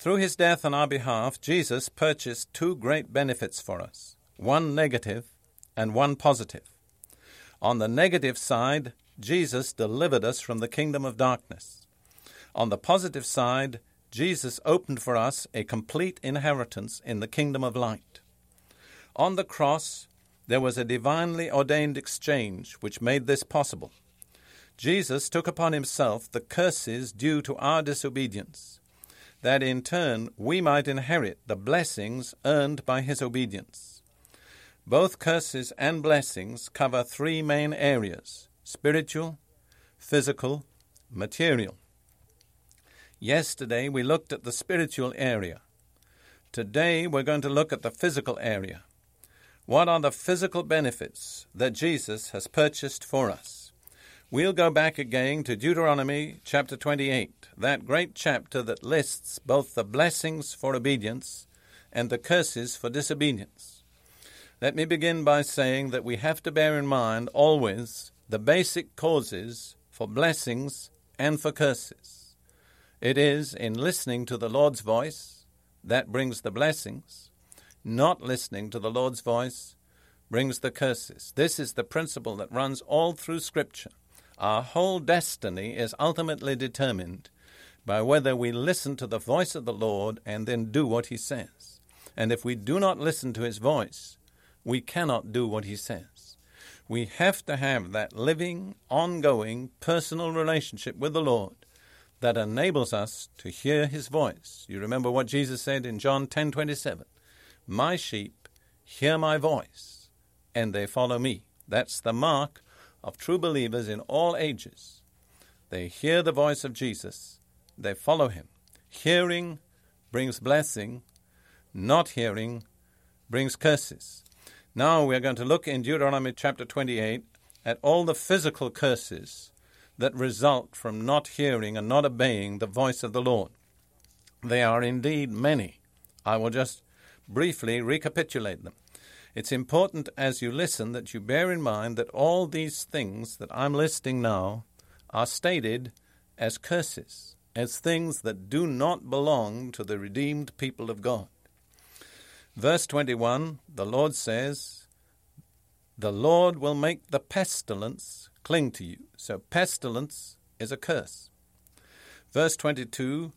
Through his death on our behalf, Jesus purchased two great benefits for us one negative and one positive. On the negative side, Jesus delivered us from the kingdom of darkness. On the positive side, Jesus opened for us a complete inheritance in the kingdom of light. On the cross, there was a divinely ordained exchange which made this possible. Jesus took upon himself the curses due to our disobedience, that in turn we might inherit the blessings earned by his obedience. Both curses and blessings cover three main areas spiritual, physical, material. Yesterday we looked at the spiritual area. Today we're going to look at the physical area. What are the physical benefits that Jesus has purchased for us? We'll go back again to Deuteronomy chapter 28, that great chapter that lists both the blessings for obedience and the curses for disobedience. Let me begin by saying that we have to bear in mind always the basic causes for blessings and for curses. It is in listening to the Lord's voice that brings the blessings, not listening to the Lord's voice brings the curses. This is the principle that runs all through Scripture. Our whole destiny is ultimately determined by whether we listen to the voice of the Lord and then do what He says. And if we do not listen to His voice, we cannot do what He says. We have to have that living, ongoing, personal relationship with the Lord that enables us to hear His voice. You remember what Jesus said in John 10:27, "My sheep hear my voice, and they follow me." That's the mark of true believers in all ages. They hear the voice of Jesus, they follow him. Hearing brings blessing, not hearing brings curses. Now we are going to look in Deuteronomy chapter 28 at all the physical curses that result from not hearing and not obeying the voice of the Lord. They are indeed many. I will just briefly recapitulate them. It's important as you listen that you bear in mind that all these things that I'm listing now are stated as curses, as things that do not belong to the redeemed people of God. Verse 21, the Lord says, The Lord will make the pestilence cling to you. So, pestilence is a curse. Verse 22,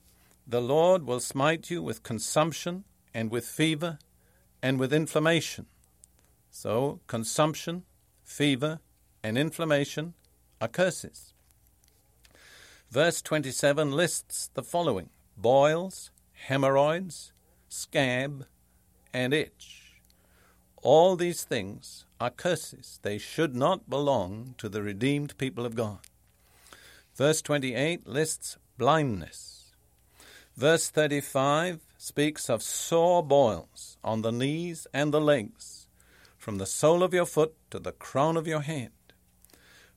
The Lord will smite you with consumption and with fever and with inflammation. So, consumption, fever, and inflammation are curses. Verse 27 lists the following boils, hemorrhoids, scab, and itch. All these things are curses. They should not belong to the redeemed people of God. Verse 28 lists blindness. Verse 35 speaks of sore boils on the knees and the legs, from the sole of your foot to the crown of your head.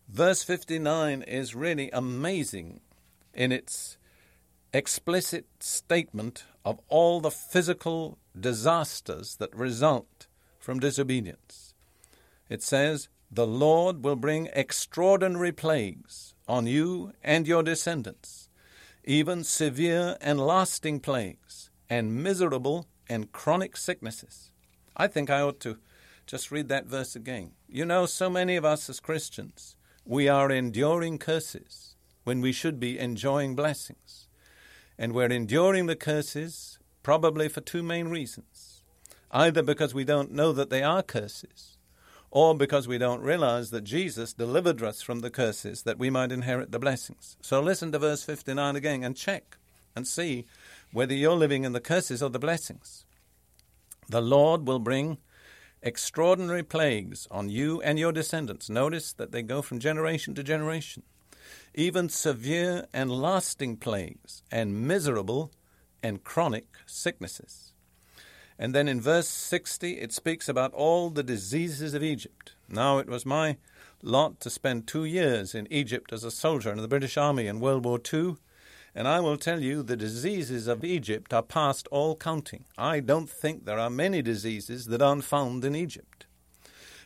Verse 59 is really amazing in its explicit statement of all the physical disasters that result from disobedience. It says, The Lord will bring extraordinary plagues on you and your descendants, even severe and lasting plagues, and miserable and chronic sicknesses. I think I ought to just read that verse again. You know, so many of us as Christians, we are enduring curses when we should be enjoying blessings. And we're enduring the curses probably for two main reasons either because we don't know that they are curses, or because we don't realize that Jesus delivered us from the curses that we might inherit the blessings. So listen to verse 59 again and check and see whether you're living in the curses or the blessings. The Lord will bring extraordinary plagues on you and your descendants. Notice that they go from generation to generation. even severe and lasting plagues, and miserable and chronic sicknesses. And then in verse 60, it speaks about all the diseases of Egypt. Now, it was my lot to spend two years in Egypt as a soldier in the British Army in World War II, and I will tell you the diseases of Egypt are past all counting. I don't think there are many diseases that aren't found in Egypt.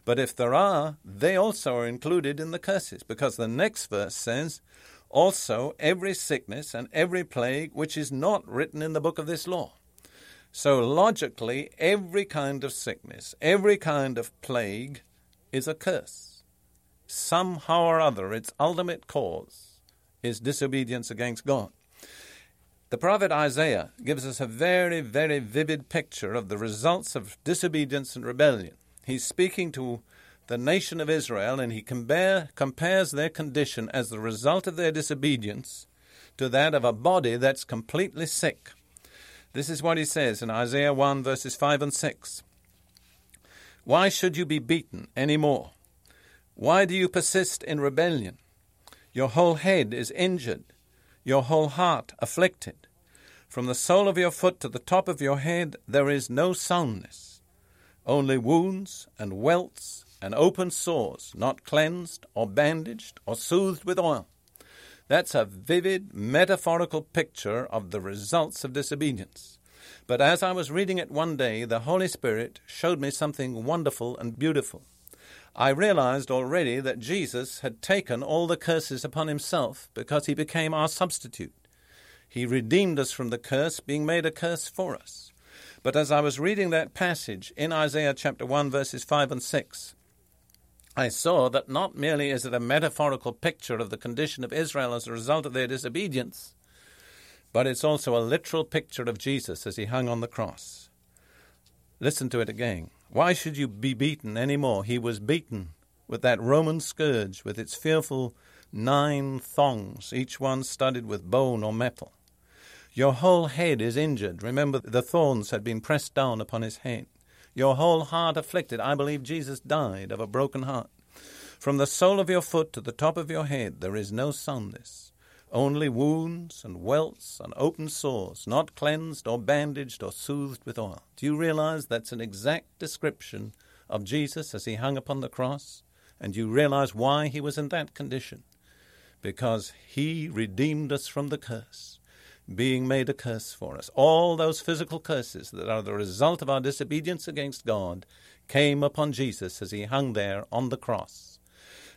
But if there are, they also are included in the curses, because the next verse says, Also every sickness and every plague which is not written in the book of this law. So logically, every kind of sickness, every kind of plague is a curse. Somehow or other, its ultimate cause is disobedience against God. The prophet Isaiah gives us a very, very vivid picture of the results of disobedience and rebellion. He's speaking to the nation of Israel and he compare, compares their condition as the result of their disobedience to that of a body that's completely sick. This is what he says in Isaiah 1, verses 5 and 6. Why should you be beaten any more? Why do you persist in rebellion? Your whole head is injured, your whole heart afflicted. From the sole of your foot to the top of your head there is no soundness, only wounds and welts and open sores, not cleansed or bandaged or soothed with oil. That's a vivid, metaphorical picture of the results of disobedience. But as I was reading it one day, the Holy Spirit showed me something wonderful and beautiful. I realized already that Jesus had taken all the curses upon himself because he became our substitute. He redeemed us from the curse, being made a curse for us. But as I was reading that passage in Isaiah chapter 1, verses 5 and 6, I saw that not merely is it a metaphorical picture of the condition of Israel as a result of their disobedience, but it's also a literal picture of Jesus as he hung on the cross. Listen to it again. Why should you be beaten any more? He was beaten with that Roman scourge with its fearful nine thongs, each one studded with bone or metal. Your whole head is injured. Remember, the thorns had been pressed down upon his head your whole heart afflicted. I believe Jesus died of a broken heart. From the sole of your foot to the top of your head there is no soundness, only wounds and welts and open sores, not cleansed or bandaged or soothed with oil. Do you realize that's an exact description of Jesus as he hung upon the cross? And you realize why he was in that condition? Because he redeemed us from the curse being made a curse for us. All those physical curses that are the result of our disobedience against God came upon Jesus as he hung there on the cross.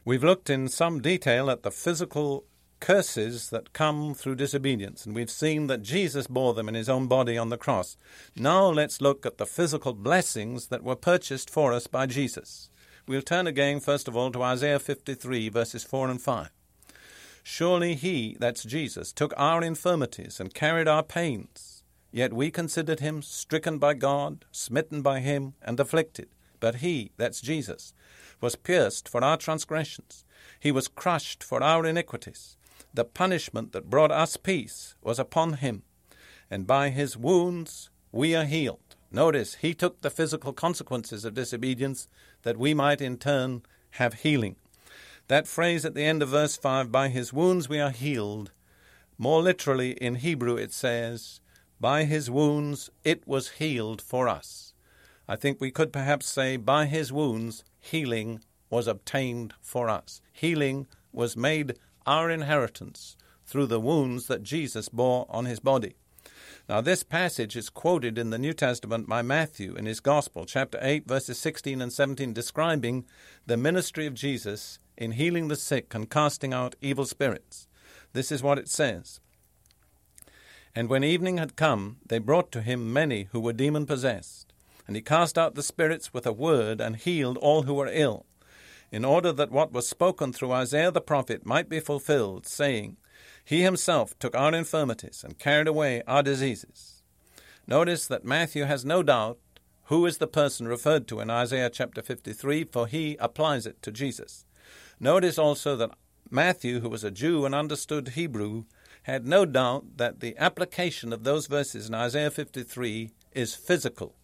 We've looked in some detail at the physical curses that come through disobedience, and we've seen that Jesus bore them in his own body on the cross. Now let's look at the physical blessings that were purchased for us by Jesus. We'll turn again, first of all, to Isaiah 53, verses 4 and 5. Surely he, that's Jesus, took our infirmities and carried our pains. Yet we considered him stricken by God, smitten by him, and afflicted. But he, that's Jesus, was pierced for our transgressions. He was crushed for our iniquities. The punishment that brought us peace was upon him. And by his wounds we are healed. Notice, he took the physical consequences of disobedience that we might in turn have healing. That phrase at the end of verse 5, by his wounds we are healed, more literally in Hebrew it says, by his wounds it was healed for us. I think we could perhaps say, by his wounds healing was obtained for us. Healing was made our inheritance through the wounds that Jesus bore on his body. Now, this passage is quoted in the New Testament by Matthew in his Gospel, chapter 8, verses 16 and 17, describing the ministry of Jesus in healing the sick and casting out evil spirits. This is what it says. And when evening had come, they brought to him many who were demon possessed. And he cast out the spirits with a word and healed all who were ill, in order that what was spoken through Isaiah the prophet might be fulfilled, saying, He himself took our infirmities and carried away our diseases. Notice that Matthew has no doubt who is the person referred to in Isaiah chapter 53, for he applies it to Jesus. Notice also that Matthew, who was a Jew and understood Hebrew, had no doubt that the application of those verses in Isaiah 53 is physical.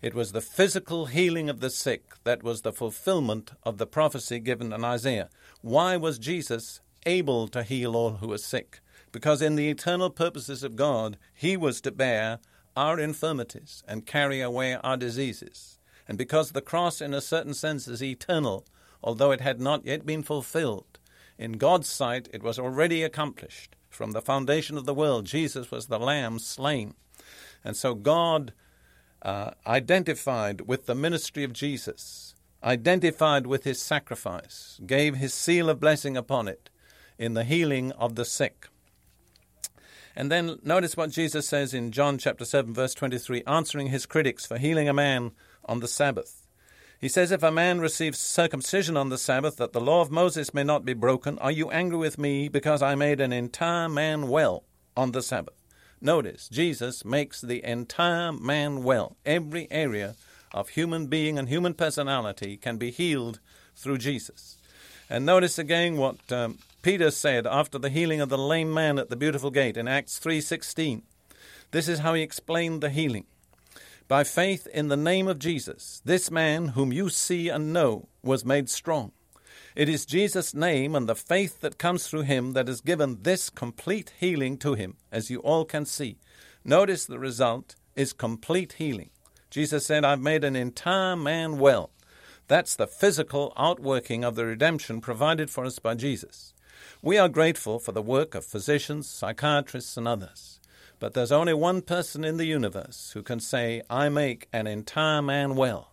It was the physical healing of the sick that was the fulfillment of the prophecy given in Isaiah. Why was Jesus able to heal all who are sick, because in the eternal purposes of God, he was to bear our infirmities and carry away our diseases. And because the cross, in a certain sense, is eternal, although it had not yet been fulfilled, in God's sight it was already accomplished. From the foundation of the world, Jesus was the Lamb slain. And so God uh, identified with the ministry of Jesus, identified with his sacrifice, gave his seal of blessing upon it in the healing of the sick. And then notice what Jesus says in John chapter 7 verse 23 answering his critics for healing a man on the Sabbath. He says if a man receives circumcision on the Sabbath that the law of Moses may not be broken, are you angry with me because I made an entire man well on the Sabbath? Notice Jesus makes the entire man well. Every area of human being and human personality can be healed through Jesus. And notice again what um, Peter said after the healing of the lame man at the beautiful gate in Acts 3:16. This is how he explained the healing. By faith in the name of Jesus, this man whom you see and know was made strong. It is Jesus' name and the faith that comes through him that has given this complete healing to him, as you all can see. Notice the result is complete healing. Jesus said, I've made an entire man well. That's the physical outworking of the redemption provided for us by Jesus. We are grateful for the work of physicians, psychiatrists, and others. But there's only one person in the universe who can say, I make an entire man well.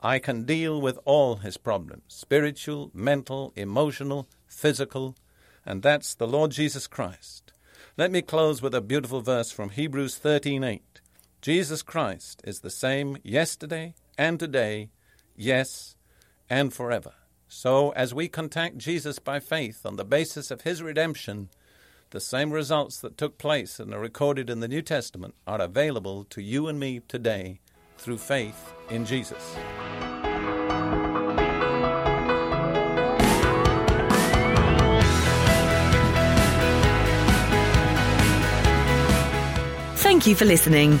I can deal with all his problems spiritual, mental, emotional, physical, and that's the Lord Jesus Christ. Let me close with a beautiful verse from Hebrews 13:8. Jesus Christ is the same yesterday and today, yes, and forever. So, as we contact Jesus by faith on the basis of his redemption, the same results that took place and are recorded in the New Testament are available to you and me today through faith in Jesus. Thank you for listening.